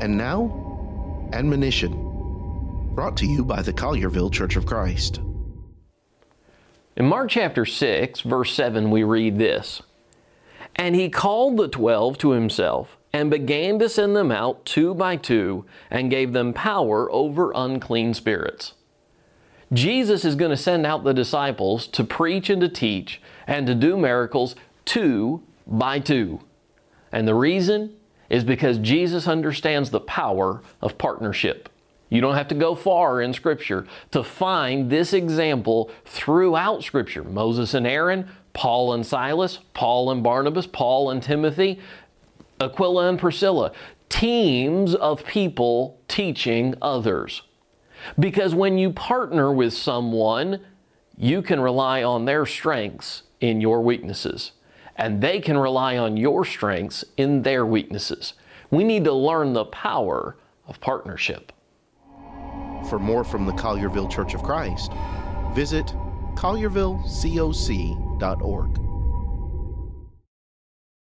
And now, admonition brought to you by the Collierville Church of Christ. In Mark chapter 6, verse 7, we read this And he called the twelve to himself and began to send them out two by two and gave them power over unclean spirits. Jesus is going to send out the disciples to preach and to teach and to do miracles two by two. And the reason is because Jesus understands the power of partnership. You don't have to go far in Scripture to find this example throughout Scripture. Moses and Aaron, Paul and Silas, Paul and Barnabas, Paul and Timothy, Aquila and Priscilla. Teams of people teaching others. Because when you partner with someone, you can rely on their strengths in your weaknesses, and they can rely on your strengths in their weaknesses. We need to learn the power of partnership. For more from the Collierville Church of Christ, visit colliervillecoc.org.